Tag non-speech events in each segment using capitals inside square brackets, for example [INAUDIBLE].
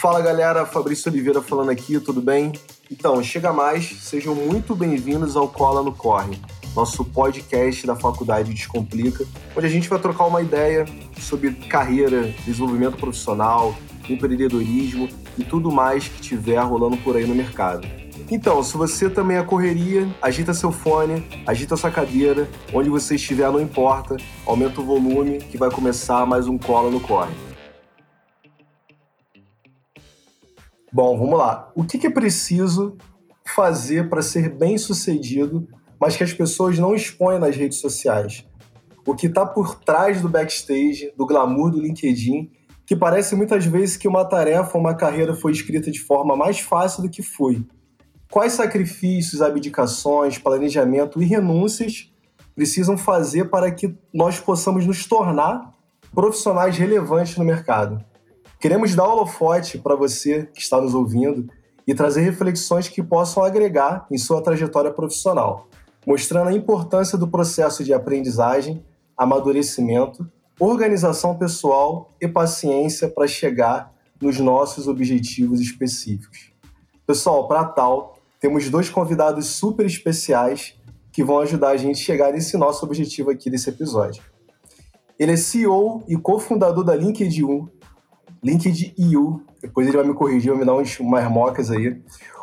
Fala galera, Fabrício Oliveira falando aqui, tudo bem? Então, chega mais, sejam muito bem-vindos ao Cola no Corre, nosso podcast da Faculdade Descomplica, onde a gente vai trocar uma ideia sobre carreira, desenvolvimento profissional, empreendedorismo e tudo mais que tiver rolando por aí no mercado. Então, se você também é correria, agita seu fone, agita sua cadeira, onde você estiver não importa, aumenta o volume que vai começar mais um Cola no Corre. Bom, vamos lá. O que é preciso fazer para ser bem sucedido, mas que as pessoas não expõem nas redes sociais? O que está por trás do backstage, do glamour do LinkedIn, que parece muitas vezes que uma tarefa, uma carreira foi escrita de forma mais fácil do que foi. Quais sacrifícios, abdicações, planejamento e renúncias precisam fazer para que nós possamos nos tornar profissionais relevantes no mercado? Queremos dar holofote para você que está nos ouvindo e trazer reflexões que possam agregar em sua trajetória profissional, mostrando a importância do processo de aprendizagem, amadurecimento, organização pessoal e paciência para chegar nos nossos objetivos específicos. Pessoal, para tal, temos dois convidados super especiais que vão ajudar a gente a chegar nesse nosso objetivo aqui desse episódio. Ele é CEO e cofundador da LinkedIn, LinkedIn, depois ele vai me corrigir, vai me dar uns, umas mocas aí.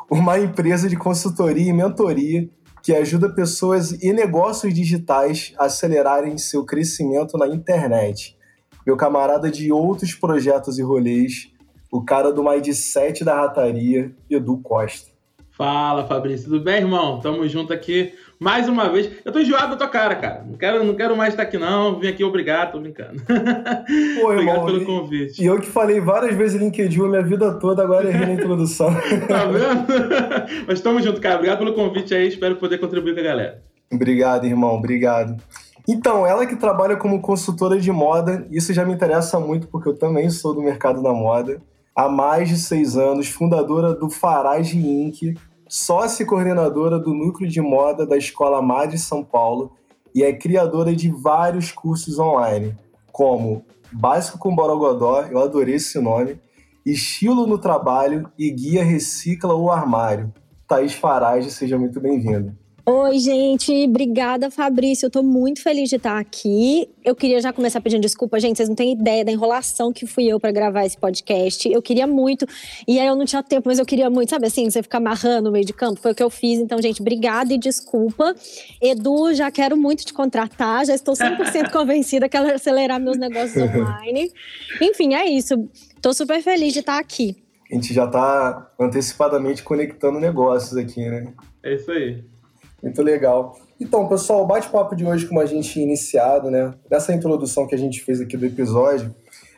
Uma empresa de consultoria e mentoria que ajuda pessoas e negócios digitais a acelerarem seu crescimento na internet. Meu camarada de outros projetos e rolês, o cara do Mindset da Rataria, Edu Costa. Fala, Fabrício. Tudo bem, irmão? Tamo junto aqui mais uma vez. Eu tô enjoado da tua cara, cara. Não quero, não quero mais estar aqui, não. Vim aqui obrigado, tô brincando. Pô, [LAUGHS] obrigado pelo convite. E eu que falei várias vezes LinkedIn a minha vida toda, agora errei na introdução. [LAUGHS] tá vendo? [LAUGHS] Mas tamo junto, cara. Obrigado pelo convite aí. Espero poder contribuir com a galera. Obrigado, irmão. Obrigado. Então, ela que trabalha como consultora de moda, isso já me interessa muito, porque eu também sou do mercado da moda. Há mais de seis anos, fundadora do Farage Inc., sócia e coordenadora do Núcleo de Moda da Escola Mar de São Paulo e é criadora de vários cursos online, como Básico com Borogodó, eu adorei esse nome, Estilo no Trabalho e Guia Recicla o Armário. Thaís Farage, seja muito bem-vinda. Oi, gente. Obrigada, Fabrício. Eu tô muito feliz de estar aqui. Eu queria já começar pedindo desculpa, gente. Vocês não têm ideia da enrolação que fui eu para gravar esse podcast. Eu queria muito. E aí eu não tinha tempo, mas eu queria muito. Sabe assim, você ficar amarrando no meio de campo? Foi o que eu fiz. Então, gente, obrigada e desculpa. Edu, já quero muito te contratar. Já estou 100% [LAUGHS] convencida que ela acelerar meus negócios [LAUGHS] online. Enfim, é isso. Tô super feliz de estar aqui. A gente já tá antecipadamente conectando negócios aqui, né? É isso aí. Muito legal. Então, pessoal, o bate-papo de hoje, como a gente iniciado, né, nessa introdução que a gente fez aqui do episódio,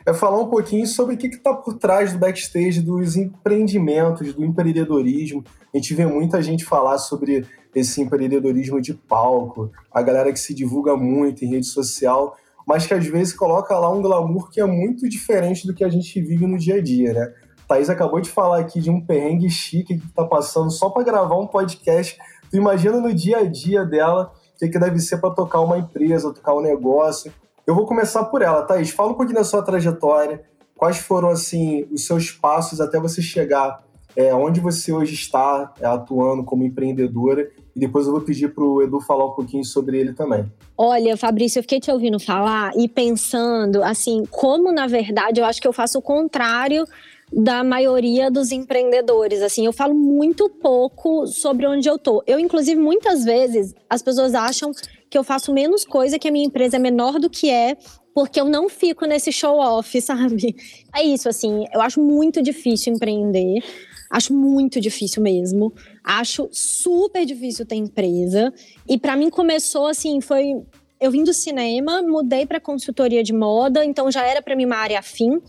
é falar um pouquinho sobre o que está por trás do backstage dos empreendimentos, do empreendedorismo. A gente vê muita gente falar sobre esse empreendedorismo de palco, a galera que se divulga muito em rede social, mas que às vezes coloca lá um glamour que é muito diferente do que a gente vive no dia a dia, né? Thaís acabou de falar aqui de um perrengue chique que está passando só para gravar um podcast Tu imagina no dia a dia dela o que, que deve ser para tocar uma empresa, tocar um negócio. Eu vou começar por ela, Thaís. Fala um pouquinho da sua trajetória. Quais foram, assim, os seus passos até você chegar é, onde você hoje está é, atuando como empreendedora e depois eu vou pedir para o Edu falar um pouquinho sobre ele também. Olha, Fabrício, eu fiquei te ouvindo falar e pensando assim, como na verdade eu acho que eu faço o contrário da maioria dos empreendedores. Assim, eu falo muito pouco sobre onde eu tô. Eu, inclusive, muitas vezes as pessoas acham que eu faço menos coisa, que a minha empresa é menor do que é, porque eu não fico nesse show off, [LAUGHS] sabe? É isso, assim, eu acho muito difícil empreender. Acho muito difícil mesmo. Acho super difícil ter empresa. E para mim começou assim, foi eu vim do cinema, mudei para consultoria de moda, então já era para mim uma área afim.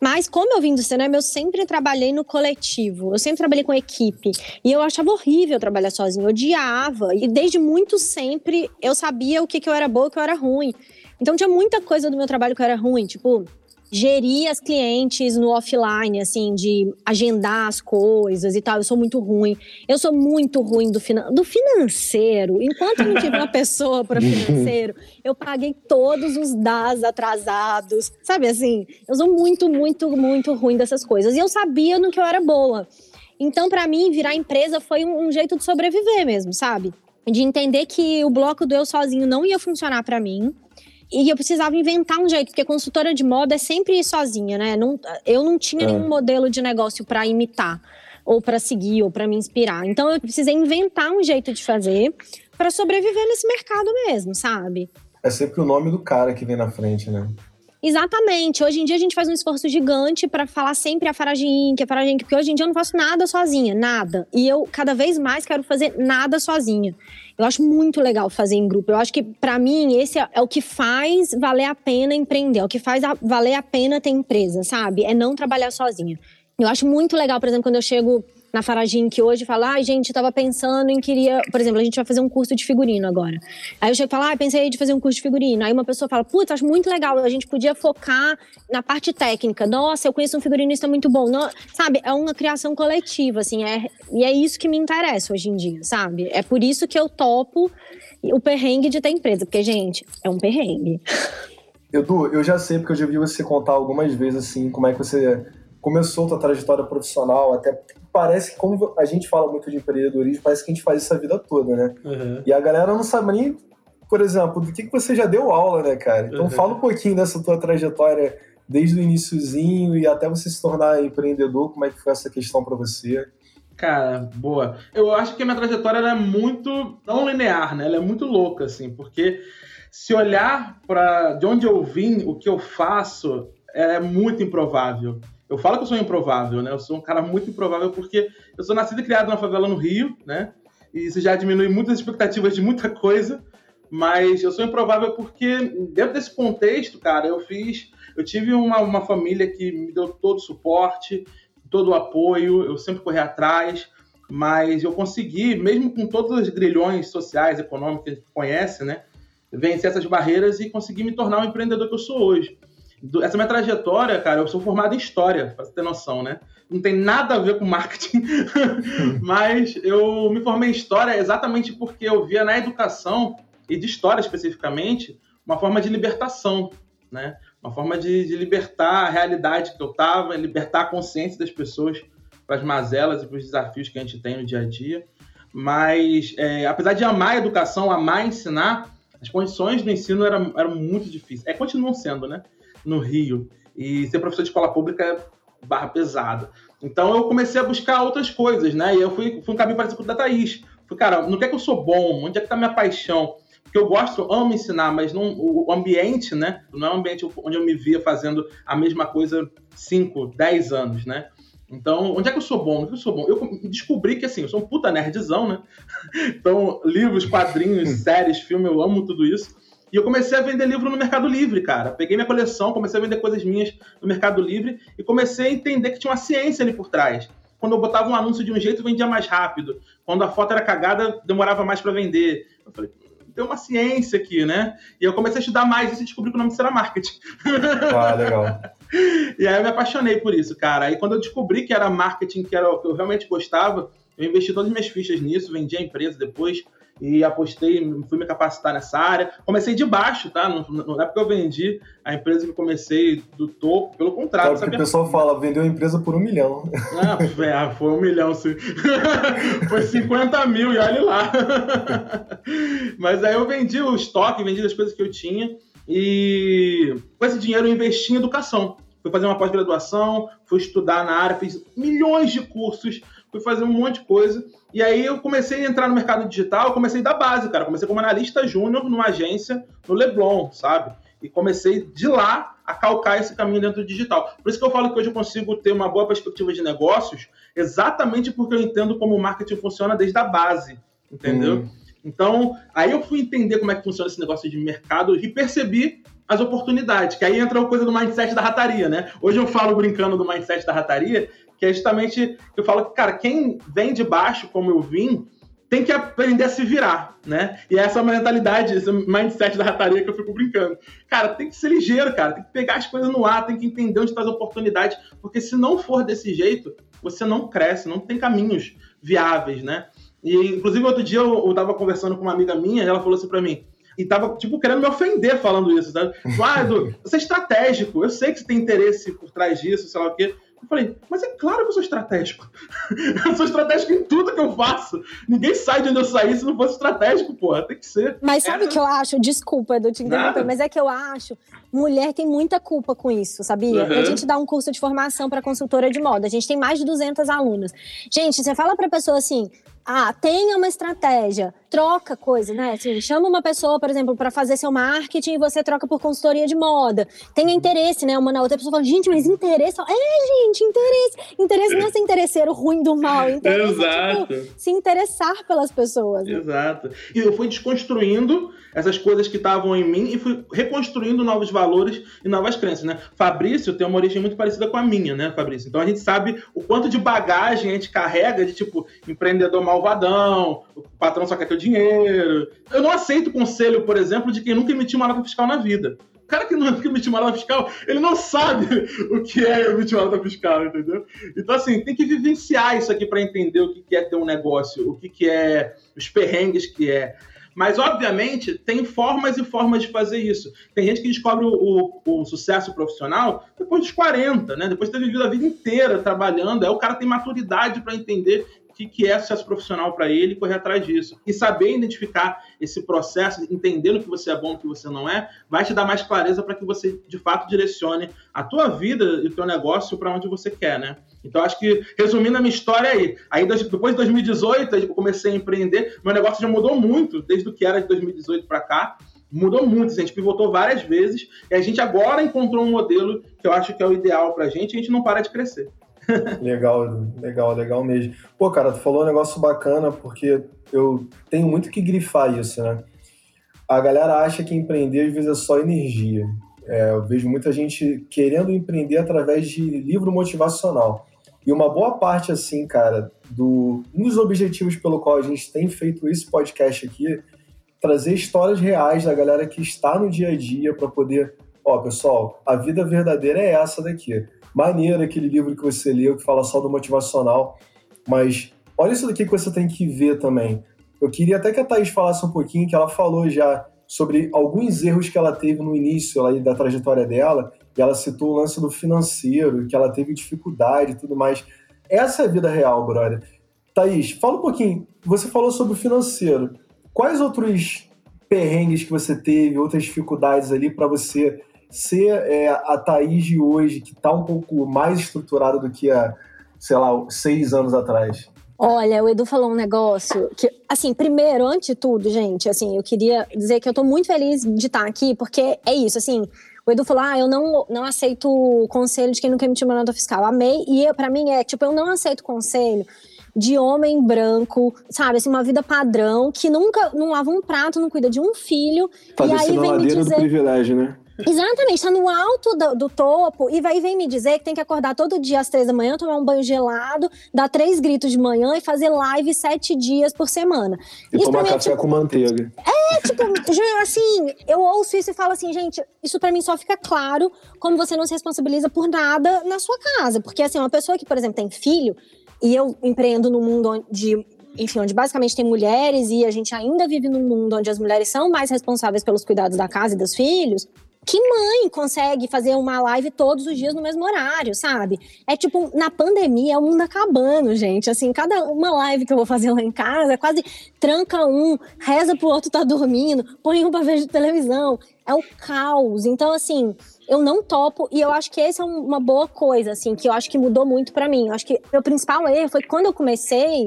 Mas como eu vim do cinema, eu sempre trabalhei no coletivo. Eu sempre trabalhei com equipe. E eu achava horrível trabalhar sozinho, odiava. E desde muito sempre eu sabia o que, que eu era boa e o que eu era ruim. Então tinha muita coisa do meu trabalho que era ruim, tipo gerir as clientes no offline, assim, de agendar as coisas e tal. Eu sou muito ruim. Eu sou muito ruim do, finan do financeiro. Enquanto eu não tive uma pessoa para [LAUGHS] financeiro, eu paguei todos os DAS atrasados. Sabe assim? Eu sou muito, muito, muito ruim dessas coisas. E eu sabia no que eu era boa. Então, para mim, virar empresa foi um, um jeito de sobreviver mesmo, sabe? De entender que o bloco do eu sozinho não ia funcionar para mim e eu precisava inventar um jeito, porque consultora de moda é sempre ir sozinha, né? Não, eu não tinha é. nenhum modelo de negócio para imitar, ou para seguir, ou para me inspirar. Então eu precisei inventar um jeito de fazer para sobreviver nesse mercado mesmo, sabe? É sempre o nome do cara que vem na frente, né? Exatamente. Hoje em dia a gente faz um esforço gigante para falar sempre a Faragem que a Faragem porque hoje em dia eu não faço nada sozinha, nada. E eu cada vez mais quero fazer nada sozinha. Eu acho muito legal fazer em grupo. Eu acho que para mim esse é, é, o que faz valer a pena empreender, é o que faz a, valer a pena ter empresa, sabe? É não trabalhar sozinha. Eu acho muito legal, por exemplo, quando eu chego na Faragim que hoje fala, ai, ah, gente, tava pensando em queria, por exemplo, a gente vai fazer um curso de figurino agora. Aí eu chego e falo, ah, pensei de fazer um curso de figurino. Aí uma pessoa fala, putz, acho muito legal, a gente podia focar na parte técnica. Nossa, eu conheço um figurinista muito bom. Não, sabe, é uma criação coletiva, assim, é, e é isso que me interessa hoje em dia, sabe? É por isso que eu topo o perrengue de ter empresa, porque, gente, é um perrengue. Edu, eu já sei, porque eu já vi você contar algumas vezes, assim, como é que você começou a tua trajetória profissional, até parece que, como a gente fala muito de empreendedorismo, parece que a gente faz isso a vida toda, né? Uhum. E a galera não sabe nem, por exemplo, do que, que você já deu aula, né, cara? Então uhum. fala um pouquinho dessa tua trajetória desde o iníciozinho e até você se tornar empreendedor, como é que foi essa questão para você? Cara, boa. Eu acho que a minha trajetória é muito não linear, né? Ela é muito louca, assim, porque se olhar para de onde eu vim, o que eu faço, é muito improvável. Eu falo que eu sou improvável, né? Eu sou um cara muito improvável porque eu sou nascido e criado na favela no Rio, né? E isso já diminui muitas expectativas de muita coisa. Mas eu sou improvável porque, dentro desse contexto, cara, eu fiz. Eu tive uma, uma família que me deu todo o suporte, todo o apoio, eu sempre corri atrás, mas eu consegui, mesmo com todos os grilhões sociais, econômicos que a gente conhece, né? Vencer essas barreiras e conseguir me tornar o empreendedor que eu sou hoje essa minha trajetória, cara, eu sou formado em história, pra você ter noção, né? Não tem nada a ver com marketing, [LAUGHS] mas eu me formei em história exatamente porque eu via na educação, e de história especificamente, uma forma de libertação, né? Uma forma de, de libertar a realidade que eu estava, libertar a consciência das pessoas para as mazelas e para os desafios que a gente tem no dia a dia. Mas, é, apesar de amar a educação, amar ensinar, as condições do ensino eram, eram muito difíceis. É, continuam sendo, né? No Rio. E ser professor de escola pública é barra pesada. Então eu comecei a buscar outras coisas, né? E eu fui, fui um caminho parecido com o da Thaís. Fui, cara, no que é que eu sou bom? Onde é que tá minha paixão? Porque eu gosto, amo ensinar, mas não, o ambiente, né? Não é um ambiente onde eu me via fazendo a mesma coisa 5, 10 anos, né? Então, onde é que eu sou bom? Onde é que eu sou bom? Eu descobri que, assim, eu sou um puta nerdzão, né? [LAUGHS] então, livros, quadrinhos, [LAUGHS] séries, filme, eu amo tudo isso. E eu comecei a vender livro no Mercado Livre, cara. Peguei minha coleção, comecei a vender coisas minhas no Mercado Livre e comecei a entender que tinha uma ciência ali por trás. Quando eu botava um anúncio de um jeito, vendia mais rápido. Quando a foto era cagada, demorava mais para vender. Eu falei, tem uma ciência aqui, né? E eu comecei a estudar mais isso e descobri que o nome disso era marketing. Ah, legal. [LAUGHS] e aí eu me apaixonei por isso, cara. Aí quando eu descobri que era marketing, que era o que eu realmente gostava, eu investi todas as minhas fichas nisso, vendi a empresa depois e apostei, fui me capacitar nessa área. Comecei de baixo, tá? Não, não é porque eu vendi a empresa que comecei do topo, pelo contrário. Sabe o pessoal fala, vendeu a empresa por um milhão. Ah, é, foi um milhão, sim. [LAUGHS] foi 50 mil, e olha lá. [LAUGHS] Mas aí eu vendi o estoque, vendi as coisas que eu tinha, e com esse dinheiro eu investi em educação. Fui fazer uma pós-graduação, fui estudar na área, fiz milhões de cursos, fui fazer um monte de coisa. E aí eu comecei a entrar no mercado digital, comecei da base, cara. Comecei como analista júnior numa agência no Leblon, sabe? E comecei de lá a calcar esse caminho dentro do digital. Por isso que eu falo que hoje eu consigo ter uma boa perspectiva de negócios, exatamente porque eu entendo como o marketing funciona desde a base, entendeu? Hum. Então, aí eu fui entender como é que funciona esse negócio de mercado e percebi as oportunidades, que aí entra a coisa do mindset da rataria, né? Hoje eu falo brincando do mindset da rataria, que é justamente, eu falo que, cara, quem vem de baixo, como eu vim, tem que aprender a se virar, né? E essa é uma mentalidade, esse mindset da rataria que eu fico brincando. Cara, tem que ser ligeiro, cara, tem que pegar as coisas no ar, tem que entender onde está as oportunidades, porque se não for desse jeito, você não cresce, não tem caminhos viáveis, né? E, inclusive, outro dia eu, eu tava conversando com uma amiga minha e ela falou assim para mim, e tava, tipo, querendo me ofender falando isso, sabe? Ah, Edu, [LAUGHS] você é estratégico, eu sei que você tem interesse por trás disso, sei lá o quê. Eu falei, mas é claro que eu sou estratégico. [LAUGHS] eu sou estratégico em tudo que eu faço. Ninguém sai de onde eu saí se não fosse estratégico, porra. Tem que ser. Mas sabe o que eu acho? Desculpa, Edu, te interromper, mas é que eu acho. Mulher tem muita culpa com isso, sabia? Uhum. A gente dá um curso de formação para consultora de moda. A gente tem mais de 200 alunos. Gente, você fala pra pessoa assim: ah, tenha uma estratégia, troca coisa, né? Assim, chama uma pessoa, por exemplo, para fazer seu marketing e você troca por consultoria de moda. Tenha interesse, né? Uma na outra a pessoa fala, gente, mas interesse. É, gente, interesse. Interesse não é ser interesseiro ruim do mal. Interesse Exato. É, tipo, se interessar pelas pessoas. Né? Exato. E eu fui desconstruindo essas coisas que estavam em mim e fui reconstruindo novos valores e novas crenças, né? Fabrício tem uma origem muito parecida com a minha, né, Fabrício? Então a gente sabe o quanto de bagagem a gente carrega de, tipo, empreendedor malvadão, o patrão só quer teu dinheiro. Eu não aceito conselho, por exemplo, de quem nunca emitiu uma nota fiscal na vida. O cara que nunca emitiu uma nota fiscal, ele não sabe [LAUGHS] o que é emitir uma nota fiscal, entendeu? Então, assim, tem que vivenciar isso aqui para entender o que é ter um negócio, o que é os perrengues que é. Mas, obviamente, tem formas e formas de fazer isso. Tem gente que descobre o, o, o sucesso profissional depois dos 40, né? Depois de ter vivido a vida inteira trabalhando. Aí o cara tem maturidade para entender que, que é sucesso profissional para ele e correr atrás disso. E saber identificar esse processo, entendendo que você é bom, que você não é, vai te dar mais clareza para que você, de fato, direcione a tua vida e o teu negócio para onde você quer, né? Então, acho que, resumindo a minha história aí, aí depois de 2018, eu comecei a empreender, meu negócio já mudou muito, desde o que era de 2018 para cá, mudou muito, a gente pivotou várias vezes, e a gente agora encontrou um modelo que eu acho que é o ideal para a gente, e a gente não para de crescer. Legal, legal, legal mesmo. Pô, cara, tu falou um negócio bacana, porque eu tenho muito que grifar isso, né? A galera acha que empreender às vezes é só energia. É, eu vejo muita gente querendo empreender através de livro motivacional. E uma boa parte, assim, cara, do, um dos objetivos pelo qual a gente tem feito esse podcast aqui, trazer histórias reais da galera que está no dia a dia para poder, ó, pessoal, a vida verdadeira é essa daqui maneiro aquele livro que você leu, que fala só do motivacional, mas olha isso daqui que você tem que ver também. Eu queria até que a Thaís falasse um pouquinho, que ela falou já sobre alguns erros que ela teve no início lá, da trajetória dela, e ela citou o lance do financeiro, que ela teve dificuldade e tudo mais. Essa é a vida real, brother. Thaís, fala um pouquinho. Você falou sobre o financeiro. Quais outros perrengues que você teve, outras dificuldades ali para você ser é, a Thaís de hoje, que está um pouco mais estruturada do que há, sei lá, seis anos atrás? Olha, o Edu falou um negócio que, assim, primeiro, antes de tudo, gente, assim, eu queria dizer que eu tô muito feliz de estar aqui, porque é isso, assim, o Edu falou, ah, eu não, não aceito conselho de quem nunca emitiu uma nota fiscal. Amei, e para mim é, tipo, eu não aceito conselho de homem branco, sabe, assim, uma vida padrão, que nunca, não lava um prato, não cuida de um filho, tá e aí vem me dizer... do privilégio, né? Exatamente, está no alto do, do, topo e vai vem me dizer que tem que acordar todo dia às três da manhã, tomar um banho gelado, dar três gritos de manhã e fazer live sete dias por semana. E isso tomar é, café tipo, com manteiga. É, tipo, [LAUGHS] assim, eu ouço isso e falo assim, gente, isso para mim só fica claro como você não se responsabiliza por nada na sua casa. Porque, assim, uma pessoa que, por exemplo, tem filho, e eu empreendo num mundo onde enfim, onde basicamente tem mulheres e a gente ainda vive num mundo onde as mulheres são mais responsáveis pelos cuidados da casa e dos filhos, que mãe consegue fazer uma live todos os dias no mesmo horário, sabe? É tipo, na pandemia é o mundo acabando, gente. Assim, cada uma live que eu vou fazer lá em casa, quase tranca um, reza pro outro tá dormindo, põe um pra ver de televisão. É o caos. Então, assim, eu não topo e eu acho que essa é uma boa coisa, assim, que eu acho que mudou muito para mim. Eu acho que meu principal erro foi quando eu comecei,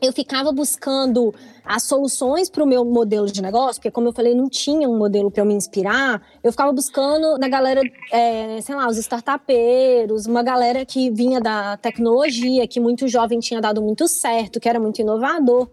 eu ficava buscando as soluções para o meu modelo de negócio, porque como eu falei, não tinha um modelo para eu me inspirar, eu ficava buscando na galera, é, sei lá, os startupeiros, uma galera que vinha da tecnologia, que muito jovem tinha dado muito certo, que era muito inovador.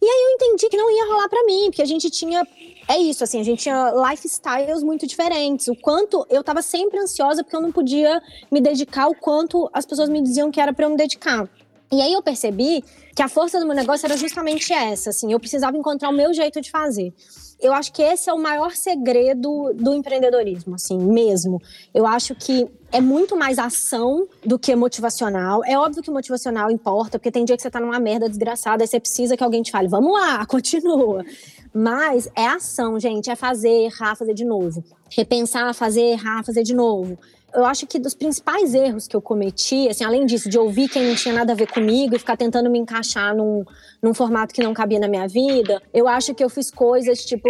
E aí eu entendi que não ia rolar para mim, porque a gente tinha é isso, assim, a gente tinha lifestyles muito diferentes. O quanto eu tava sempre ansiosa porque eu não podia me dedicar o quanto as pessoas me diziam que era para eu me dedicar. E aí eu percebi que a força do meu negócio era justamente essa, assim, eu precisava encontrar o meu jeito de fazer. Eu acho que esse é o maior segredo do empreendedorismo, assim, mesmo. Eu acho que é muito mais ação do que motivacional. É óbvio que motivacional importa, porque tem dia que você tá numa merda desgraçada e você precisa que alguém te fale, vamos lá, [LAUGHS] continua. Mas é ação, gente, é fazer, errar, fazer de novo. Repensar, fazer, errar, fazer de novo eu acho que dos principais erros que eu cometi, assim, além disso, de ouvir quem não tinha nada a ver comigo e ficar tentando me encaixar num, num formato que não cabia na minha vida, eu acho que eu fiz coisas tipo.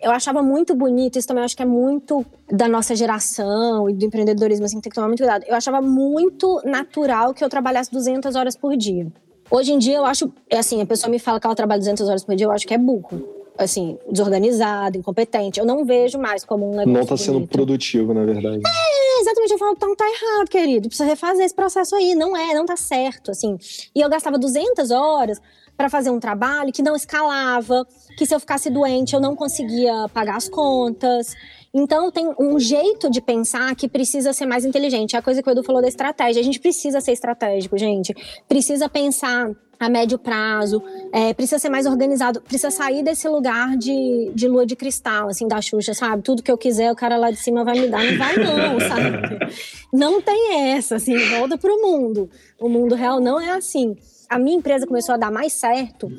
Eu achava muito bonito, isso também acho que é muito da nossa geração e do empreendedorismo, assim, tem que tomar muito cuidado. Eu achava muito natural que eu trabalhasse 200 horas por dia. Hoje em dia, eu acho, assim, a pessoa me fala que ela trabalha 200 horas por dia, eu acho que é burro assim, desorganizado, incompetente. Eu não vejo mais como um negócio. Não está sendo produtivo, na verdade. É, exatamente. Eu falo, então tá errado, querido. Precisa refazer esse processo aí. Não é, não tá certo, assim. E eu gastava 200 horas para fazer um trabalho que não escalava, que se eu ficasse doente eu não conseguia pagar as contas. Então tem um jeito de pensar que precisa ser mais inteligente. É a coisa que o Edu falou da estratégia. A gente precisa ser estratégico, gente. Precisa pensar a médio prazo, é, precisa ser mais organizado, precisa sair desse lugar de, de lua de cristal, assim, da Xuxa, sabe? Tudo que eu quiser, o cara lá de cima vai me dar. Não vai não, [LAUGHS] sabe? Não tem essa, assim, volta pro mundo. O mundo real não é assim. A minha empresa começou a dar mais certo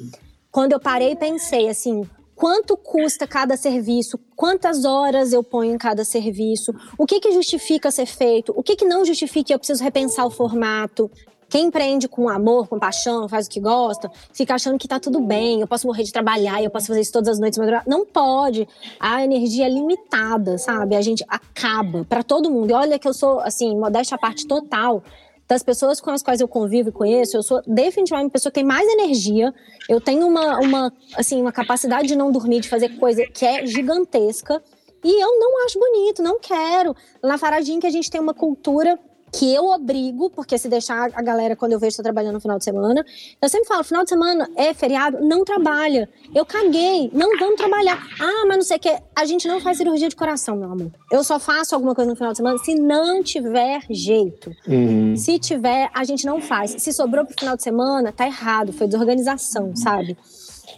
quando eu parei e pensei, assim, quanto custa cada serviço, quantas horas eu ponho em cada serviço, o que, que justifica ser feito, o que, que não justifica eu preciso repensar o formato. Quem empreende com amor, com paixão, faz o que gosta, fica achando que tá tudo bem, eu posso morrer de trabalhar, eu posso fazer isso todas as noites. Não pode. A energia é limitada, sabe? A gente acaba para todo mundo. E olha que eu sou, assim, modéstia à parte total das pessoas com as quais eu convivo e conheço, eu sou definitivamente uma pessoa que tem mais energia. Eu tenho uma, uma, assim, uma capacidade de não dormir, de fazer coisa que é gigantesca. E eu não acho bonito, não quero. Na Faradinha que a gente tem uma cultura que eu obrigo, porque se deixar a galera, quando eu vejo, estou trabalhando no final de semana, eu sempre falo, final de semana é feriado, não trabalha. Eu caguei, não vamos trabalhar. Ah, mas não sei o que. A gente não faz cirurgia de coração, meu amor. Eu só faço alguma coisa no final de semana se não tiver jeito. Uhum. Se tiver, a gente não faz. Se sobrou pro final de semana, tá errado, foi desorganização, sabe?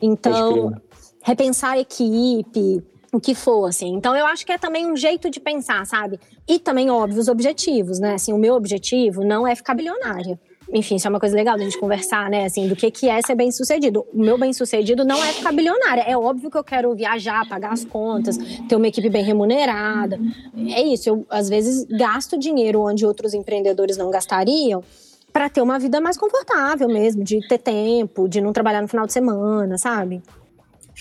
Então, repensar a equipe, o que for, assim. Então eu acho que é também um jeito de pensar, sabe? E também, óbvio, os objetivos, né? Assim, o meu objetivo não é ficar bilionária. Enfim, isso é uma coisa legal da gente conversar, né? Assim, do que, que é ser bem sucedido. O meu bem sucedido não é ficar bilionária. É óbvio que eu quero viajar, pagar as contas, ter uma equipe bem remunerada. É isso. Eu, às vezes, gasto dinheiro onde outros empreendedores não gastariam para ter uma vida mais confortável mesmo, de ter tempo, de não trabalhar no final de semana, sabe?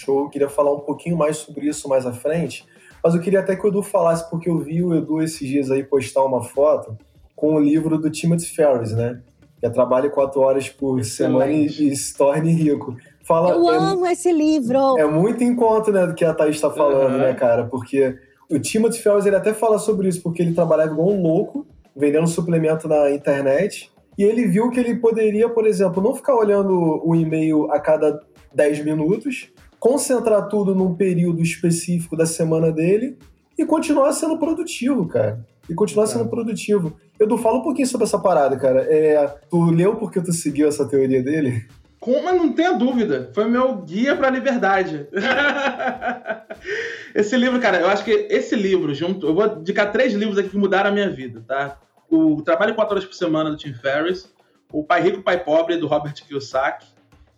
Show, eu queria falar um pouquinho mais sobre isso mais à frente, mas eu queria até que o Edu falasse, porque eu vi o Edu esses dias aí postar uma foto com o livro do Timothy Ferris, né? Que é Trabalhe quatro horas por semana e, e se torne rico. Fala, eu é, amo esse livro! É muito em conta, né, do que a Thaís está falando, uhum. né, cara? Porque o Timothy Ferris, ele até fala sobre isso, porque ele trabalhava igual um louco, vendendo suplemento na internet, e ele viu que ele poderia, por exemplo, não ficar olhando o e-mail a cada 10 minutos, concentrar tudo num período específico da semana dele e continuar sendo produtivo, cara. E continuar sendo produtivo. Edu, fala um pouquinho sobre essa parada, cara. É, tu leu porque tu seguiu essa teoria dele? Com, mas não tenha dúvida, foi meu guia para a liberdade. [LAUGHS] esse livro, cara, eu acho que esse livro, junto, eu vou indicar três livros aqui que mudaram a minha vida, tá? O Trabalho 4 Horas por Semana, do Tim Ferriss, O Pai Rico, Pai Pobre, do Robert Kiyosaki,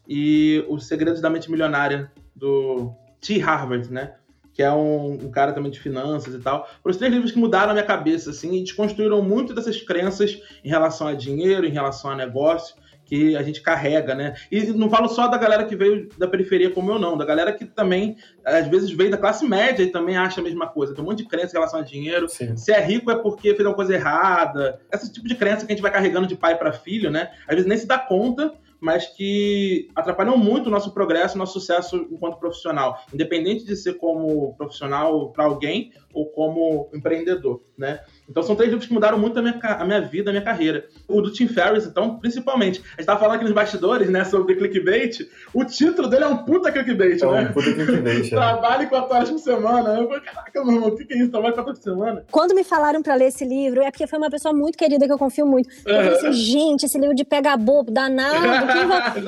e Os Segredos da Mente Milionária, do T. Harvard, né? Que é um, um, cara também de finanças e tal. Foram os três livros que mudaram a minha cabeça, assim, e desconstruíram muito dessas crenças em relação a dinheiro, em relação a negócio, que a gente carrega, né? E não falo só da galera que veio da periferia como eu, não. Da galera que também, às vezes, veio da classe média e também acha a mesma coisa. Tem um monte de crença em relação a dinheiro. Sim. Se é rico é porque fez uma coisa errada. Esse tipo de crença que a gente vai carregando de pai para filho, né? Às vezes nem se dá conta mas que atrapalham muito o nosso progresso, nosso sucesso enquanto profissional, independente de ser como profissional para alguém ou como empreendedor, né? Então são três livros que mudaram muito a minha, a minha vida, a minha carreira. O do Tim Ferriss, então, principalmente. A gente tava falando aqui nos bastidores, né, sobre clickbait. O título dele é um puta clickbait, é né? um puta clickbait, é. Trabalhe quatro horas por semana. Eu falei, caraca, meu irmão, o que é isso? Trabalhe quatro horas por semana? Quando me falaram pra ler esse livro, é porque foi uma pessoa muito querida que eu confio muito. Eu falei assim, gente, esse livro de pega bobo, danado.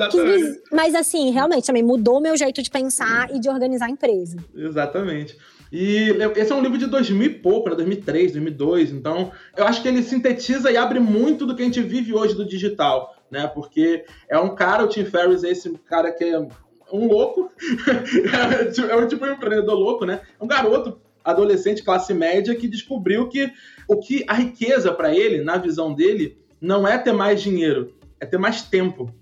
Que, [LAUGHS] que... Mas assim, realmente, também mudou meu jeito de pensar e de organizar a empresa. Exatamente. E esse é um livro de 2000 e pouco, né? 2003, 2002. Então, eu acho que ele sintetiza e abre muito do que a gente vive hoje do digital, né? Porque é um cara, o Tim Ferriss, é esse cara que é um louco, [LAUGHS] é um tipo de empreendedor louco, né? É um garoto adolescente classe média que descobriu que o que a riqueza para ele, na visão dele, não é ter mais dinheiro, é ter mais tempo.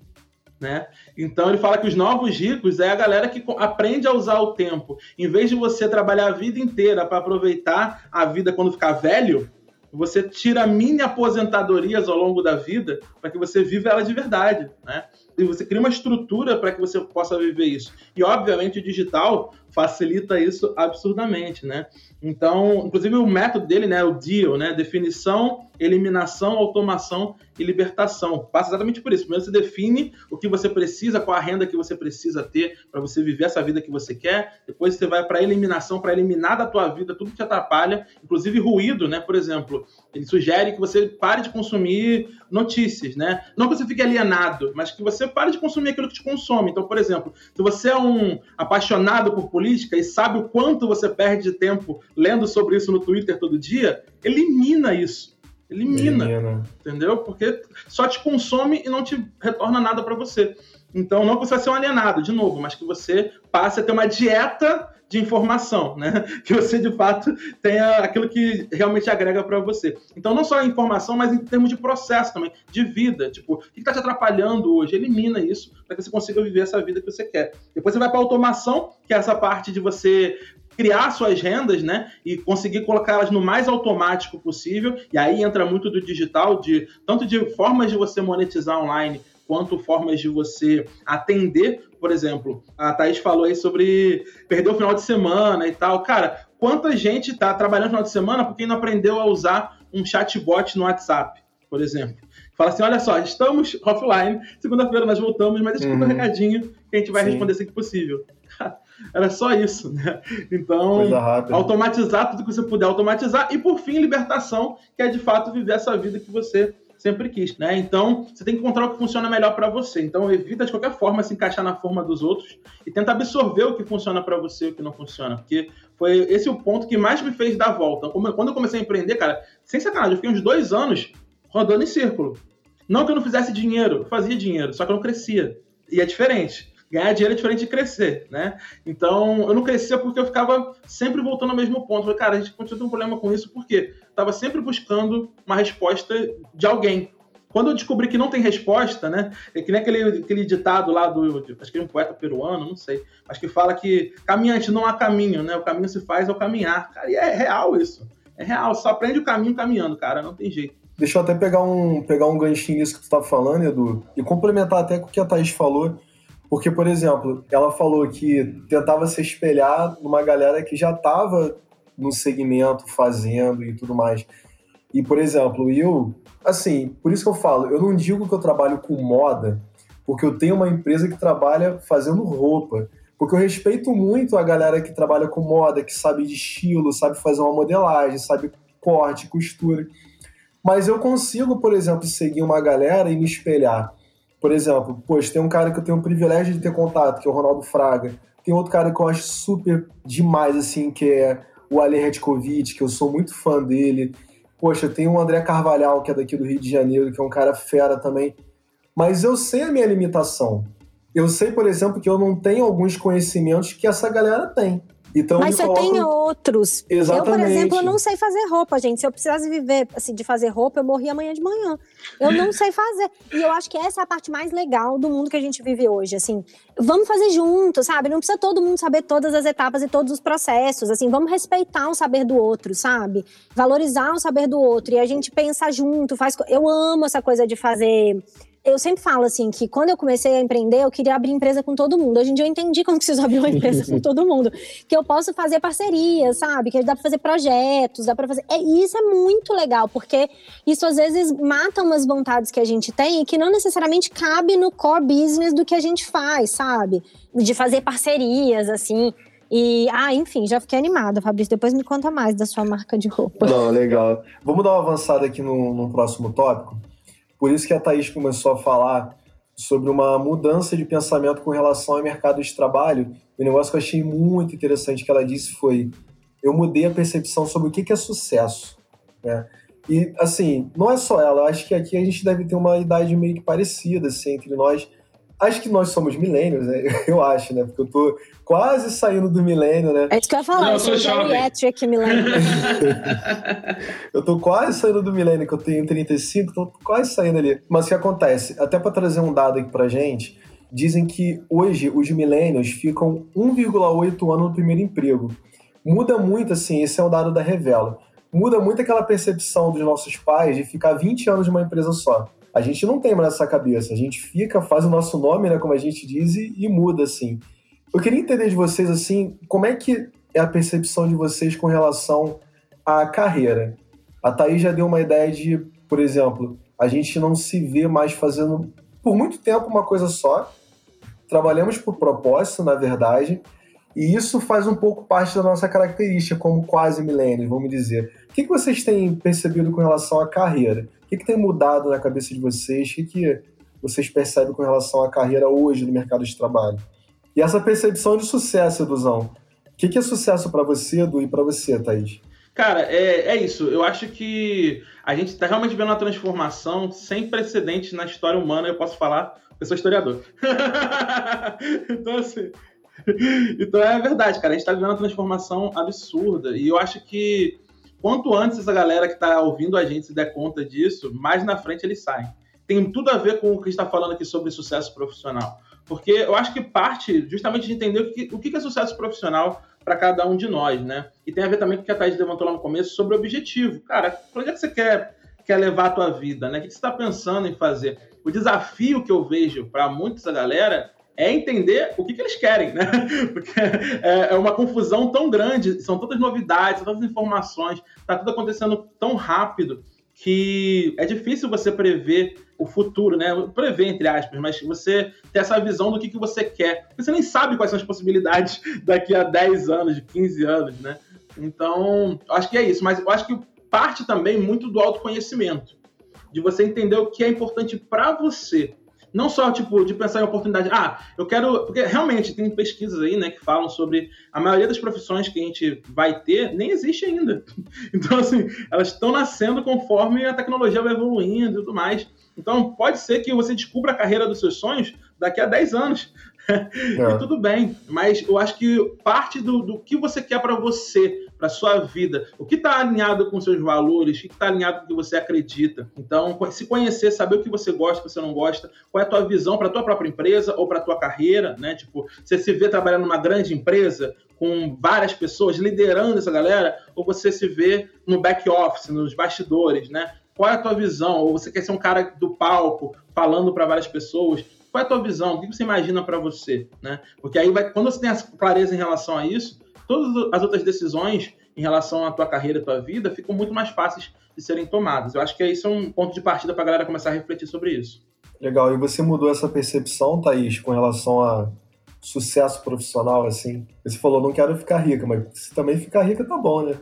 Né? Então ele fala que os novos ricos é a galera que aprende a usar o tempo. Em vez de você trabalhar a vida inteira para aproveitar a vida quando ficar velho, você tira mini aposentadorias ao longo da vida para que você viva ela de verdade, né? E você cria uma estrutura para que você possa viver isso. E obviamente o digital facilita isso absurdamente, né? Então, inclusive o método dele, né, o DEAL, né, definição, eliminação, automação e libertação. Passa exatamente por isso. Primeiro você define o que você precisa, qual a renda que você precisa ter para você viver essa vida que você quer. Depois você vai para eliminação, para eliminar da tua vida tudo que te atrapalha, inclusive ruído, né? Por exemplo, ele sugere que você pare de consumir notícias, né? Não que você fique alienado, mas que você pare de consumir aquilo que te consome. Então, por exemplo, se você é um apaixonado por política e sabe o quanto você perde de tempo lendo sobre isso no Twitter todo dia, elimina isso. Elimina, elimina. entendeu? Porque só te consome e não te retorna nada para você. Então, não que você vai ser um alienado, de novo, mas que você passe a ter uma dieta de informação, né? [LAUGHS] Que você de fato tenha aquilo que realmente agrega para você. Então, não só a informação, mas em termos de processo também, de vida. Tipo, o que está te atrapalhando hoje? Elimina isso para que você consiga viver essa vida que você quer. Depois você vai para automação, que é essa parte de você criar suas rendas, né, e conseguir colocá-las no mais automático possível. E aí entra muito do digital, de tanto de formas de você monetizar online quanto formas de você atender. Por exemplo, a Thaís falou aí sobre perder o final de semana e tal. Cara, quanta gente está trabalhando no final de semana porque não aprendeu a usar um chatbot no WhatsApp, por exemplo. Fala assim: olha só, estamos offline, segunda-feira nós voltamos, mas deixa uhum. um recadinho que a gente vai Sim. responder assim que possível. [LAUGHS] Era só isso, né? Então, automatizar tudo que você puder automatizar e, por fim, libertação, que é de fato viver essa vida que você sempre quis, né? Então, você tem que encontrar o que funciona melhor para você. Então, evita de qualquer forma se encaixar na forma dos outros e tenta absorver o que funciona para você e o que não funciona, porque foi esse o ponto que mais me fez dar volta. Quando eu comecei a empreender, cara, sem sacanagem, eu fiquei uns dois anos rodando em círculo. Não que eu não fizesse dinheiro, eu fazia dinheiro, só que eu não crescia. E é diferente ganhar dinheiro é diferente de crescer, né? Então, eu não crescia porque eu ficava sempre voltando ao mesmo ponto. falei, cara, a gente continua tendo um problema com isso porque estava sempre buscando uma resposta de alguém. Quando eu descobri que não tem resposta, né? É que nem aquele, aquele ditado lá do. Acho que é um poeta peruano, não sei. Mas que fala que caminhante não há caminho, né? O caminho se faz ao caminhar. Cara, e é real isso. É real. Só aprende o caminho caminhando, cara. Não tem jeito. Deixa eu até pegar um, pegar um ganchinho nisso que tu estava falando, Edu, e complementar até com o que a Thaís falou porque, por exemplo, ela falou que tentava se espelhar numa galera que já estava no segmento fazendo e tudo mais. E, por exemplo, eu, assim, por isso que eu falo, eu não digo que eu trabalho com moda, porque eu tenho uma empresa que trabalha fazendo roupa. Porque eu respeito muito a galera que trabalha com moda, que sabe de estilo, sabe fazer uma modelagem, sabe corte, costura. Mas eu consigo, por exemplo, seguir uma galera e me espelhar por exemplo, poxa, tem um cara que eu tenho o privilégio de ter contato, que é o Ronaldo Fraga. Tem outro cara que eu acho super demais, assim, que é o Ale Redkovic, que eu sou muito fã dele. Poxa, tem o André Carvalhal, que é daqui do Rio de Janeiro, que é um cara fera também. Mas eu sei a minha limitação. Eu sei, por exemplo, que eu não tenho alguns conhecimentos que essa galera tem. Então, Mas você tem outros. Exatamente. Eu, por exemplo, eu não sei fazer roupa, gente. Se eu precisasse viver assim, de fazer roupa, eu morria amanhã de manhã. Eu não sei fazer. E eu acho que essa é a parte mais legal do mundo que a gente vive hoje. Assim, vamos fazer junto, sabe? Não precisa todo mundo saber todas as etapas e todos os processos. Assim, vamos respeitar o saber do outro, sabe? Valorizar o saber do outro. E a gente pensa junto, faz. Eu amo essa coisa de fazer eu sempre falo assim que quando eu comecei a empreender, eu queria abrir empresa com todo mundo. Hoje em dia eu entendi como preciso abrir uma empresa com [LAUGHS] todo mundo, que eu posso fazer parcerias, sabe? Que dá para fazer projetos, dá para fazer. É, isso é muito legal, porque isso às vezes mata umas vontades que a gente tem e que não necessariamente cabe no core business do que a gente faz, sabe? De fazer parcerias assim. E, ah, enfim, já fiquei animada, Fabrício. Depois me conta mais da sua marca de roupa. Não, legal. Vamos dar uma avançada aqui no, no próximo tópico. Por isso que a Thaís começou a falar sobre uma mudança de pensamento com relação ao mercado de trabalho. O negócio que eu achei muito interessante que ela disse foi: eu mudei a percepção sobre o que é sucesso. Né? E, assim, não é só ela, acho que aqui a gente deve ter uma idade meio que parecida, assim, entre nós. Acho que nós somos milênios, né? [LAUGHS] Eu acho, né? Porque eu tô quase saindo do milênio, né? É isso que eu ia falar, não, eu sou geriatric milênio. [LAUGHS] eu tô quase saindo do milênio, que eu tenho 35, tô quase saindo ali. Mas o que acontece? Até para trazer um dado aqui pra gente, dizem que hoje os milênios ficam 1,8 anos no primeiro emprego. Muda muito, assim, esse é um dado da Revela. Muda muito aquela percepção dos nossos pais de ficar 20 anos numa empresa só a gente não tem mais essa cabeça. A gente fica, faz o nosso nome, né, como a gente diz, e, e muda, assim. Eu queria entender de vocês, assim, como é que é a percepção de vocês com relação à carreira? A Thaís já deu uma ideia de, por exemplo, a gente não se vê mais fazendo por muito tempo uma coisa só. Trabalhamos por propósito, na verdade, e isso faz um pouco parte da nossa característica como quase milênios, vamos dizer. O que, vocês têm percebido com relação à carreira? O que, tem mudado na cabeça de vocês? O que vocês percebem com relação à carreira hoje no mercado de trabalho? E essa percepção de sucesso, Eduzão. O que, que é sucesso para você, Edu, e para você, Thaís? Cara, é, é isso. Eu acho que a gente está realmente vendo uma transformação sem precedentes na história humana. Eu posso falar, eu sou historiador. [LAUGHS] então, assim, então é verdade, cara. A gente está vivendo uma transformação absurda. E eu acho que quanto antes essa galera que está ouvindo a gente se der conta disso, mais na frente eles saem. Tem tudo a ver com o que está falando aqui sobre sucesso profissional. Porque eu acho que parte justamente de entender o que, o que é sucesso profissional para cada um de nós, né? E tem a ver também com o que a Thaís levantou lá no começo sobre o objetivo. Cara, para onde é que você quer, quer levar a tua vida, né? O que você está pensando em fazer? O desafio que eu vejo para muita galera é entender o que, que eles querem, né? [LAUGHS] Porque é, é, uma confusão tão grande, são tantas novidades, são tantas informações, está tudo acontecendo tão rápido que é difícil você prever o futuro, né? Prever, entre aspas, mas você ter essa visão do que, que você quer. Você nem sabe quais são as possibilidades [LAUGHS] daqui a 10 anos, de 15 anos, né? Então, acho que é isso. Mas eu acho que parte também muito do autoconhecimento. De você entender o que é importante para você não só, tipo, de pensar em oportunidade. Ah, eu quero. Porque realmente tem pesquisas aí, né, que falam sobre a maioria das profissões que a gente vai ter nem existe ainda. [LAUGHS] Então, assim, elas estão nascendo conforme a tecnologia vai evoluindo e tudo mais. Então, pode ser que você descubra a carreira dos seus sonhos daqui a 10 anos. [LAUGHS] É. e tudo bem, mas eu acho que parte do, do que você quer para você, para sua vida, o que está alinhado com seus valores, o que está alinhado com o que você acredita. Então, se conhecer, saber o que você gosta, o que você não gosta, qual é a tua visão para a tua própria empresa ou para a tua carreira, né? Tipo, você se vê trabalhando numa grande empresa com várias pessoas liderando essa galera, ou você se vê no back office, nos bastidores, né? Qual é a tua visão? Ou você quer ser um cara do palco falando para várias pessoas? Qual é a tua visão? O que você imagina para você? Né? Porque aí, vai, quando você tem a clareza em relação a isso, todas as outras decisões em relação à tua carreira, à tua vida, ficam muito mais fáceis de serem tomadas. Eu acho que isso é um ponto de partida para a galera começar a refletir sobre isso. Legal. E você mudou essa percepção, Thaís, com relação a sucesso profissional, assim? Você falou, não quero ficar rica, mas se também ficar rica, tá bom, né?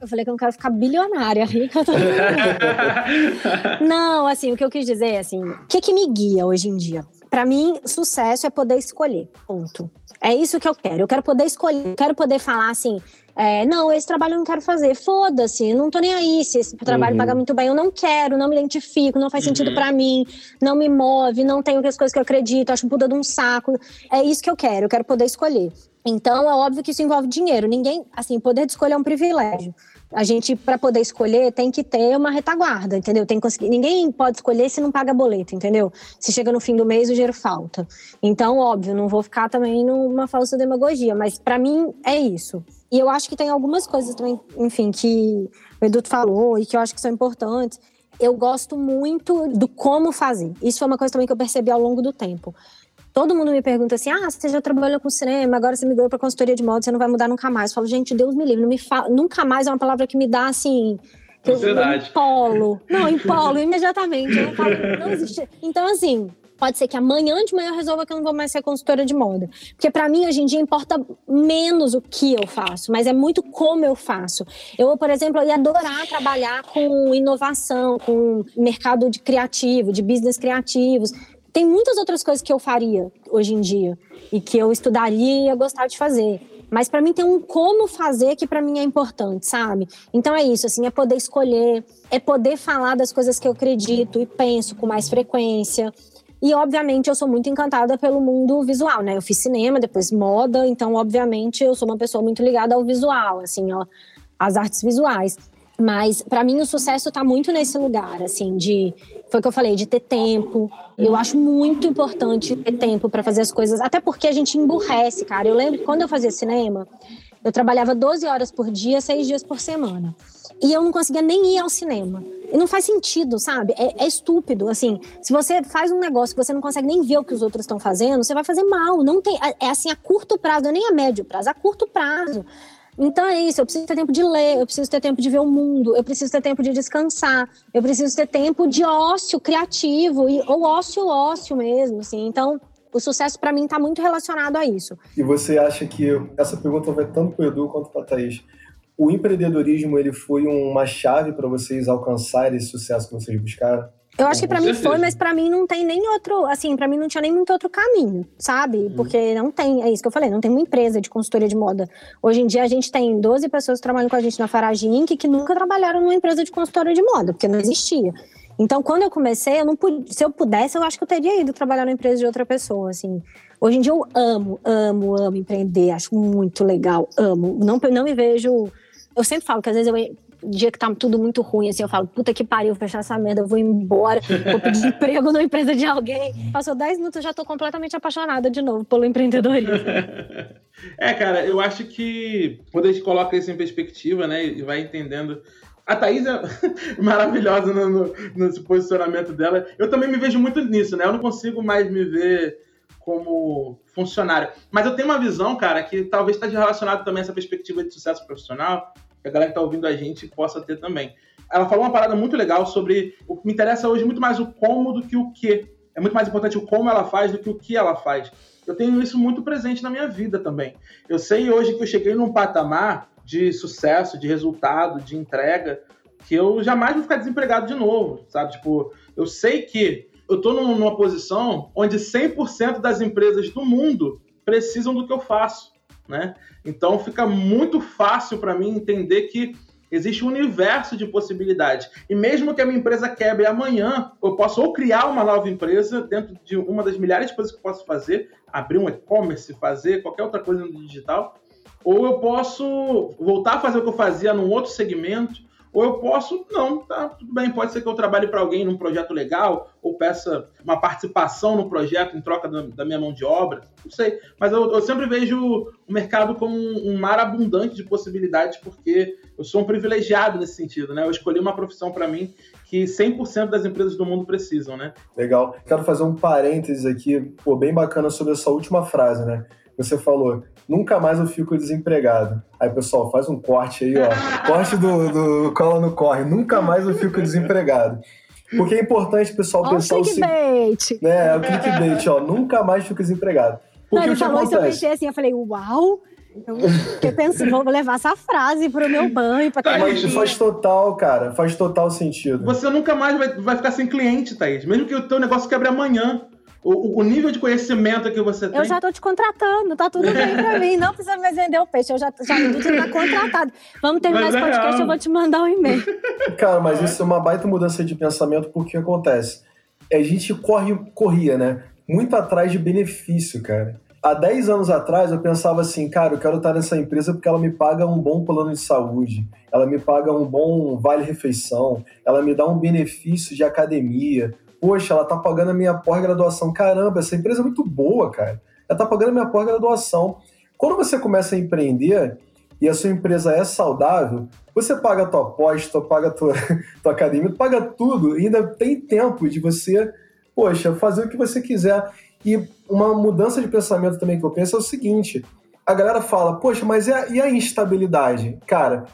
Eu falei que eu não quero ficar bilionária, [LAUGHS] rica. Tô... [LAUGHS] não, assim, o que eu quis dizer é assim, o que, que me guia hoje em dia? Para mim, sucesso é poder escolher. Ponto. É isso que eu quero. Eu quero poder escolher. Eu quero poder falar assim: é, não, esse trabalho eu não quero fazer. Foda-se, não tô nem aí. Se esse trabalho uhum. paga muito bem, eu não quero, não me identifico, não faz uhum. sentido para mim, não me move, não tenho as coisas que eu acredito, acho puta de um saco. É isso que eu quero, eu quero poder escolher. Então, é óbvio que isso envolve dinheiro. Ninguém, assim, poder de escolher é um privilégio a gente, para poder escolher, tem que ter uma retaguarda, entendeu? Tem conseguir. Ninguém pode escolher se não paga boleto, entendeu? Se chega no fim do mês, o dinheiro falta. Então, óbvio, não vou ficar também numa falsa demagogia, mas para mim é isso. E eu acho que tem algumas coisas também, enfim, que o Edu falou e que eu acho que são importantes. eu gosto muito do como fazer. Isso foi uma coisa também que eu percebi ao longo do tempo. Todo mundo me pergunta assim: ah, você já trabalhou com cinema, agora você migrou para consultoria de moda, você não vai mudar nunca mais. Eu falo, gente, Deus me livre, não me fala, nunca mais é uma palavra que me dá assim. Que eu, eu empolo. Não, empolo imediatamente. Eu falo, não existe. Então, assim, Pode ser que amanhã de manhã eu resolva que eu não vou mais ser consultora de moda. Porque para mim, hoje em dia, importa menos o que eu faço, mas é muito como eu faço. Eu, por exemplo, eu ia adorar trabalhar com inovação, com mercado de criativo, de business criativos. Tem muitas outras coisas que eu faria hoje em dia e que eu estudaria e ia gostar de fazer. Mas para mim tem um como fazer que para mim é importante, sabe? Então é isso, assim, é poder escolher, é poder falar das coisas que eu acredito e penso com mais frequência, e, obviamente, eu sou muito encantada pelo mundo visual, né? Eu fiz cinema, depois moda, então, obviamente, eu sou uma pessoa muito ligada ao visual, assim, ó, às artes visuais. Mas, para mim, o sucesso está muito nesse lugar, assim, de. Foi o que eu falei, de ter tempo. Eu acho muito importante ter tempo para fazer as coisas, até porque a gente emburrece, cara. Eu lembro que quando eu fazia cinema, eu trabalhava 12 horas por dia, seis dias por semana. E eu não conseguia nem ir ao cinema. E não faz sentido, sabe? É, é, estúpido. Assim, se você faz um negócio que você não consegue nem ver o que os outros estão fazendo, você vai fazer mal. Não tem. É, é assim a curto prazo, é nem a médio prazo, é a curto prazo. Então é isso, eu preciso ter tempo de ler, eu preciso ter tempo de ver o mundo, eu preciso ter tempo de descansar, eu preciso ter tempo de ócio criativo, e, ou ócio, ócio mesmo, assim. Então, o sucesso para mim está muito relacionado a isso. E você acha que essa pergunta vai tanto para o Edu quanto para a Thaís? o empreendedorismo ele foi uma chave para vocês alcançarem esse sucesso que vocês buscaram? Eu acho que para mim foi, mas para mim não tem nem outro, assim, para mim não tinha nem muito outro caminho, sabe? Uhum. Porque não tem, é isso que eu falei, não tem uma empresa de consultoria de moda. Hoje em dia a gente tem 12 pessoas que trabalham com a gente na Farage Inc. que nunca trabalharam numa empresa de consultoria de moda, porque não existia. Então, quando eu comecei, eu não pude, se eu pudesse, eu acho que eu teria ido trabalhar numa empresa de outra pessoa, assim. Hoje em dia eu amo, amo, amo empreender, acho muito legal, amo. Não, não me vejo eu sempre falo que às vezes eu dia que tá tudo muito ruim, assim, eu falo, puta que pariu, vou fechar essa merda, eu vou embora, vou pedir [LAUGHS] emprego numa empresa de alguém. Passou 10 minutos, eu já tô completamente apaixonada de novo pelo empreendedorismo. [LAUGHS] É, cara, eu acho que quando a gente coloca isso em perspectiva, né, e vai entendendo. A Thaís é [LAUGHS] maravilhosa no, no, posicionamento dela. Eu também me vejo muito nisso, né? Eu não consigo mais me ver como funcionário. Mas eu tenho uma visão, cara, que talvez esteja relacionado também a essa perspectiva de sucesso profissional, que a galera que está ouvindo a gente possa ter também. Ela falou uma parada muito legal sobre o que me interessa hoje muito mais o como do que o que. É muito mais importante o como ela faz do que o que ela faz. Eu tenho isso muito presente na minha vida também. Eu sei hoje que eu cheguei num patamar de sucesso, de resultado, de entrega, que eu jamais vou ficar desempregado de novo, sabe? Tipo, eu sei que eu estou numa posição onde 100% das empresas do mundo precisam do que eu faço, né? Então fica muito fácil para mim entender que existe um universo de possibilidades. E mesmo que a minha empresa quebre amanhã, eu posso ou criar uma nova empresa dentro de uma das milhares de coisas que eu posso fazer, abrir um e-commerce, fazer qualquer outra coisa no digital, ou eu posso voltar a fazer o que eu fazia num outro segmento, ou eu posso, não, tá, tudo bem, pode ser que eu trabalhe para alguém num projeto legal, ou peça uma participação no projeto em troca da, da minha mão de obra, não sei. Mas eu, eu, sempre vejo o mercado como um, mar abundante de possibilidades, porque eu sou um privilegiado nesse sentido, né? Eu escolhi uma profissão para mim que 100% das empresas do mundo precisam, né? Legal. Quero fazer um parênteses aqui, pô, bem bacana sobre essa última frase, né? Você falou, nunca mais eu fico desempregado. Aí, pessoal, faz um corte aí, ó. Corte do, do Cola no Corre. Nunca mais eu fico desempregado. Porque é importante, pessoal, Olha pensar o clickbait. o né, é o clickbait, ó. Nunca mais fico desempregado. Porque Não, ele falou isso, eu pensei assim, eu falei, uau! Eu pensei, vou levar essa frase pro meu banho. Pra ter Mas faz total, cara. Faz total sentido. Você nunca mais vai, vai ficar sem cliente, Thaís. Mesmo que o teu negócio quebre amanhã. O, o, nível de conhecimento que você tem. Eu já tô te contratando, tá tudo bem pra mim. Não precisa mais vender o peixe, eu já, já você tá contratado. Vamos terminar mas esse é podcast, real. eu vou te mandar um e-mail. Cara, mas isso é uma baita mudança de pensamento, porque acontece? A gente corre, corria, né? Muito atrás de benefício, cara. Há 10 anos atrás eu pensava assim, cara, eu quero estar nessa empresa porque ela me paga um bom plano de saúde, ela me paga um bom vale-refeição, ela me dá um benefício de academia, poxa, ela tá pagando a minha pós-graduação. Caramba, essa empresa é muito boa, cara. Ela tá pagando a minha pós-graduação. Quando você começa a empreender, e a sua empresa é saudável, você paga a tua pós, tu paga a tua, [LAUGHS] tua academia, paga tudo, e ainda tem tempo de você, poxa, fazer o que você quiser. E uma mudança de pensamento também que eu penso é o seguinte: a galera fala, poxa, mas e a, e a instabilidade? Cara,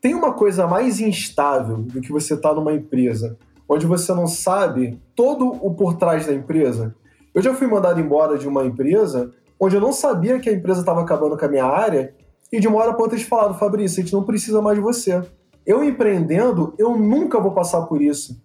tem uma coisa mais instável do que você tá numa empresa, onde você não sabe todo o por trás da empresa. Eu já fui mandado embora de uma empresa onde eu não sabia que a empresa estava acabando com a minha área e de uma hora para outra eles falaram, Fabrício, a gente não precisa mais de você. Eu empreendendo, eu nunca vou passar por isso.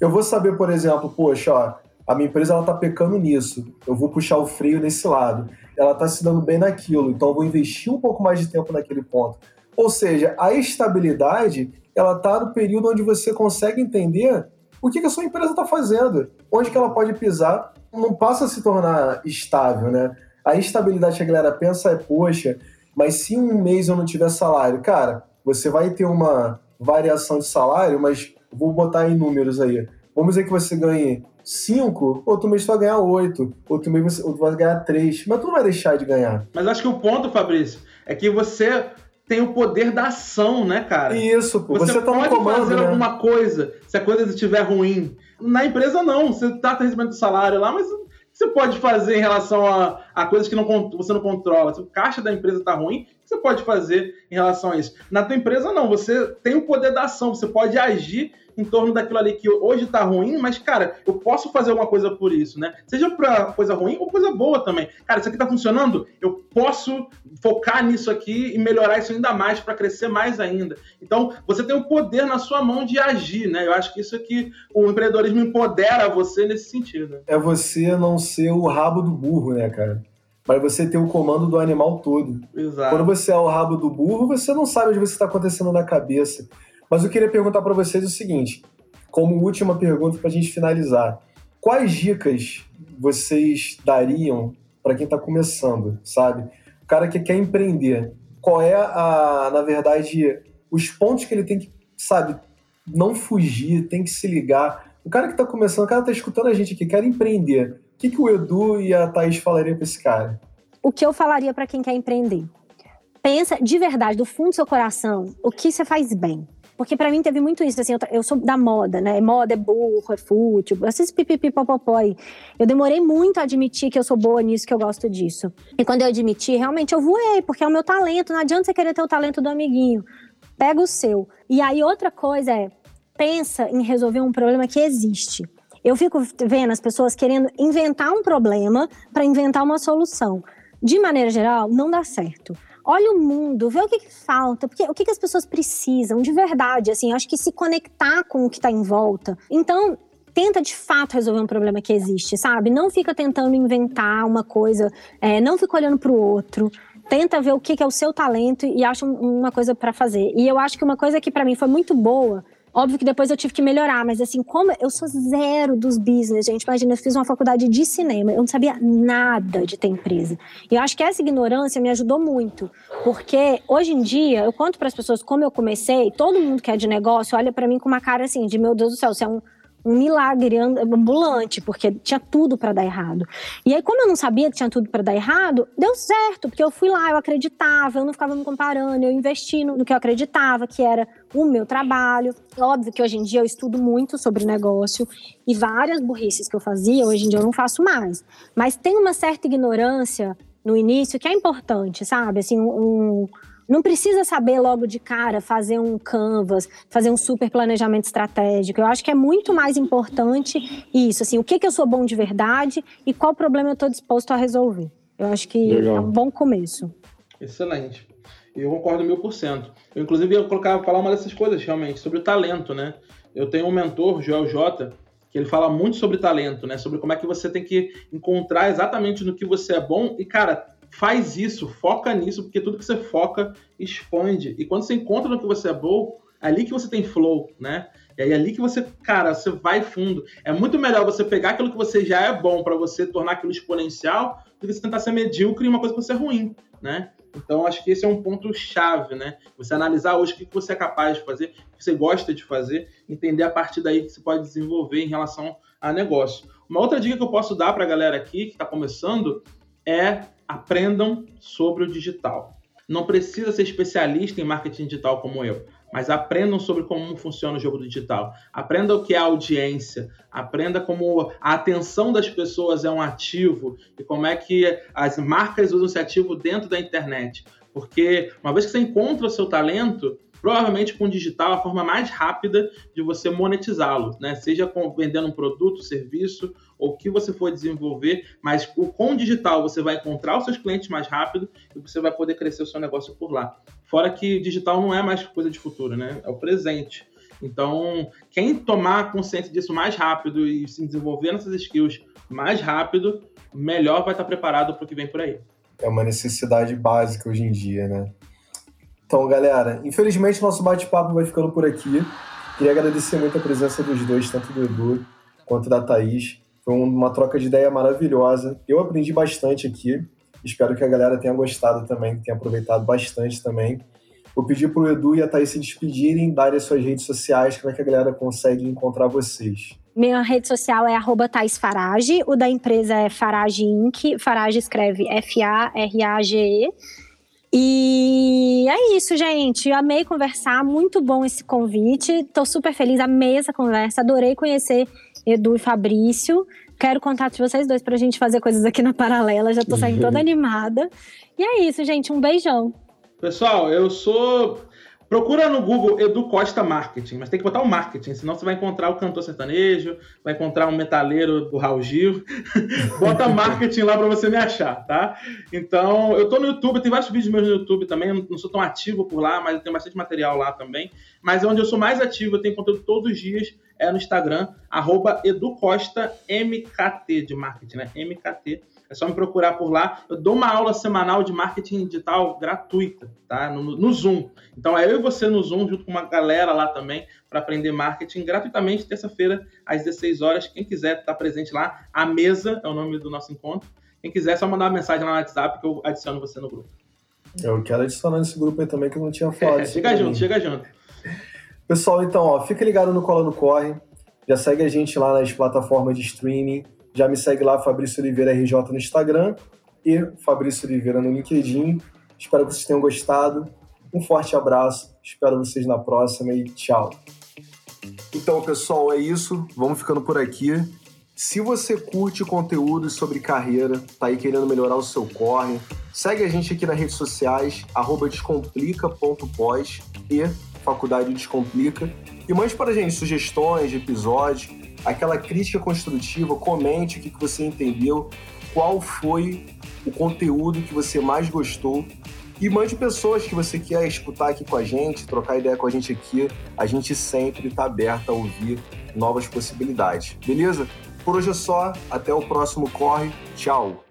Eu vou saber, por exemplo, poxa, ó, a minha empresa ela tá pecando nisso. Eu vou puxar o freio nesse lado. Ela está se dando bem naquilo, então eu vou investir um pouco mais de tempo naquele ponto. Ou seja, a estabilidade ela está no período onde você consegue entender o que, que a sua empresa está fazendo, onde que ela pode pisar, não passa a se tornar estável, né? A instabilidade que a galera pensa é, poxa, mas se um mês eu não tiver salário, cara, você vai ter uma variação de salário, mas vou botar em números aí. Vamos dizer que você ganhe 5, outro mês você vai ganhar 8, outro mês você vai ganhar 3, mas tu não vai deixar de ganhar. Mas acho que o ponto, Fabrício, é que você tem o poder da ação, né, cara? Isso, pô. Você, você tá pode comando, fazer né? alguma coisa se a coisa estiver ruim. Na empresa, não. Você tá recebendo salário lá, mas você pode fazer em relação a, a coisas que não, você não controla? Se o caixa da empresa está ruim, você pode fazer em relação a isso? Na tua empresa, não. Você tem o poder da ação, você pode agir em torno daquilo ali que hoje tá ruim, mas, cara, eu posso fazer alguma coisa por isso, né? Seja pra coisa ruim ou coisa boa também. Cara, isso aqui tá funcionando, eu posso focar nisso aqui e melhorar isso ainda mais para crescer mais ainda. Então, você tem o poder na sua mão de agir, né? Eu acho que isso aqui, o empreendedorismo empodera você nesse sentido. É você não ser o rabo do burro, né, cara? Mas você ter o comando do animal todo. Exato. Quando você é o rabo do burro, você não sabe onde você está acontecendo na cabeça. Mas eu queria perguntar para vocês o seguinte, como última pergunta para a gente finalizar. Quais dicas vocês dariam para quem está começando, sabe? O cara que quer empreender. Qual é, a, na verdade, os pontos que ele tem que, sabe, não fugir, tem que se ligar. O cara que está começando, o cara está escutando a gente aqui, quer empreender. Que, que o Edu e a Thaís falariam para esse cara? O que eu falaria para quem quer empreender? Pensa de verdade, do fundo do seu coração, o que você faz bem. Porque para mim teve muito isso, assim, eu, eu, sou da moda, né? Moda é burro, é fútil, esses pipipipopopó aí. Eu demorei muito a admitir que eu sou boa nisso, que eu gosto disso. E quando eu admiti, realmente eu voei, porque é o meu talento. Não adianta você querer ter o talento do amiguinho. Pega o seu. E aí outra coisa é, pensa em resolver um problema que existe. Eu fico vendo as pessoas querendo inventar um problema para inventar uma solução. De maneira geral, não dá certo olha o mundo, vê o que, que falta, porque, o que, que as pessoas precisam de verdade, assim, acho que se conectar com o que está em volta. Então, tenta de fato resolver um problema que existe, sabe? Não fica tentando inventar uma coisa, é, não fica olhando para o outro. Tenta ver o que, que é o seu talento e acha uma coisa para fazer. E eu acho que uma coisa que para mim foi muito boa Óbvio que depois eu tive que melhorar, mas assim, como eu sou zero dos business, gente. Imagina, eu fiz uma faculdade de cinema, eu não sabia nada de ter empresa. E eu acho que essa ignorância me ajudou muito, porque hoje em dia eu conto para as pessoas como eu comecei, todo mundo que é de negócio olha para mim com uma cara assim, de meu Deus do céu, você é um um milagre ambulante, porque tinha tudo para dar errado. E aí, como eu não sabia que tinha tudo para dar errado, deu certo, porque eu fui lá, eu acreditava, eu não ficava me comparando, eu investi no, que eu acreditava, que era o meu trabalho. Óbvio que hoje em dia eu estudo muito sobre negócio e várias burrices que eu fazia, hoje em dia eu não faço mais. Mas tem uma certa ignorância no início que é importante, sabe? Assim, um não precisa saber logo de cara fazer um canvas, fazer um super planejamento estratégico. Eu acho que é muito mais importante isso, assim, o que, que eu sou bom de verdade e qual problema eu estou disposto a resolver. Eu acho que Legal. é um bom começo. Excelente. Eu concordo mil por cento. Eu, inclusive, ia colocar, falar uma dessas coisas, realmente, sobre o talento, né? Eu tenho um mentor, Joel Jota, que ele fala muito sobre talento, né? Sobre como é que você tem que encontrar exatamente no que você é bom. E, cara, faz isso, foca nisso, porque tudo que você foca expande. E quando você encontra no que você é bom, é ali que você tem flow, né? E aí é ali que você, cara, você vai fundo. É muito melhor você pegar aquilo que você já é bom para você tornar aquilo exponencial do que você tentar ser medíocre em uma coisa que você é ruim, né? Então, acho que esse é um ponto chave, né? Você analisar hoje o que você é capaz de fazer, o que você gosta de fazer, entender a partir daí que você pode desenvolver em relação a negócio. Uma outra dica que eu posso dar para a galera aqui que está começando é aprendam sobre o digital. não precisa ser especialista em marketing digital como eu, mas aprendam sobre como funciona o jogo digital. Aprenda o que é audiência, aprenda como a atenção das pessoas é um ativo e como é que as marcas usam esse ativo dentro da internet. Porque uma vez que você encontra o seu talento, provavelmente com o digital a forma mais rápida de você monetizá-lo, né? Seja vendendo um produto, serviço ou o que você for desenvolver, mas com o digital você vai encontrar os seus clientes mais rápido e você vai poder crescer o seu negócio por lá. Fora que digital não é mais coisa de futuro, né? É o presente. Então, quem tomar consciência disso mais rápido e se desenvolver nessas skills mais rápido, melhor vai estar preparado para o que vem por aí. É uma necessidade básica hoje em dia, né? Então, galera, infelizmente nosso bate-papo vai ficando por aqui. Queria agradecer muito a presença dos dois, tanto do Edu quanto da Thaís. Foi uma troca de ideia maravilhosa. Eu aprendi bastante aqui. Espero que a galera tenha gostado também, tenha aproveitado bastante também. Vou pedir para o Edu e a Thaís se despedirem, darem as suas redes sociais, como é que a galera consegue encontrar vocês. Minha rede social é arroba Thais Farage, o da empresa é Farage Inc. Farage escreve F-A-R-A-G-E. E é isso, gente. Eu amei conversar, muito bom esse convite. Tô super feliz, amei essa conversa, adorei conhecer Edu e Fabrício. Quero contato de vocês dois pra gente fazer coisas aqui na paralela. Já tô saindo toda [LAUGHS] animada. E é isso, gente. Um beijão. Pessoal, eu sou Procura no Google Edu Costa Marketing, mas tem que botar o marketing, senão você vai encontrar o cantor sertanejo, vai encontrar um metaleiro do Raul Gil. [LAUGHS] Bota marketing lá para você me achar, tá? Então, eu tô no YouTube, tem vários vídeos meus no YouTube também, não sou tão ativo por lá, mas eu tenho bastante material lá também. Mas é onde eu sou mais ativo, eu tenho conteúdo todos os dias, é no Instagram, arroba EduCostaMKT de marketing, né? MKT é só me procurar por lá. Eu dou uma aula semanal de marketing digital gratuita, tá? No, no Zoom. Então é eu e você no Zoom, junto com uma galera lá também, para aprender marketing gratuitamente, terça-feira, às 16 horas. Quem quiser estar tá presente lá, a mesa é o nome do nosso encontro. Quem quiser, é só mandar uma mensagem lá no WhatsApp que eu adiciono você no grupo. Eu quero adicionar nesse grupo aí também que eu não tinha falado. É, [LAUGHS] chega junto, chega junto. Pessoal, então, ó, fica ligado no Cola no Corre. Já segue a gente lá nas plataformas de streaming. Já me segue lá, Fabrício Oliveira RJ no Instagram e Fabrício Oliveira no LinkedIn. Espero que vocês tenham gostado. Um forte abraço, espero vocês na próxima e tchau. Então, pessoal, é isso. Vamos ficando por aqui. Se você curte conteúdo sobre carreira, tá aí querendo melhorar o seu corre, segue a gente aqui nas redes sociais, descomplica.pós e Faculdade Descomplica. E mande para a gente sugestões de episódios, aquela crítica construtiva, comente o que você entendeu, qual foi o conteúdo que você mais gostou e mande pessoas que você quer escutar aqui com a gente, trocar ideia com a gente aqui. A gente sempre está aberto a ouvir novas possibilidades, beleza? Por hoje é só, até o próximo Corre. Tchau!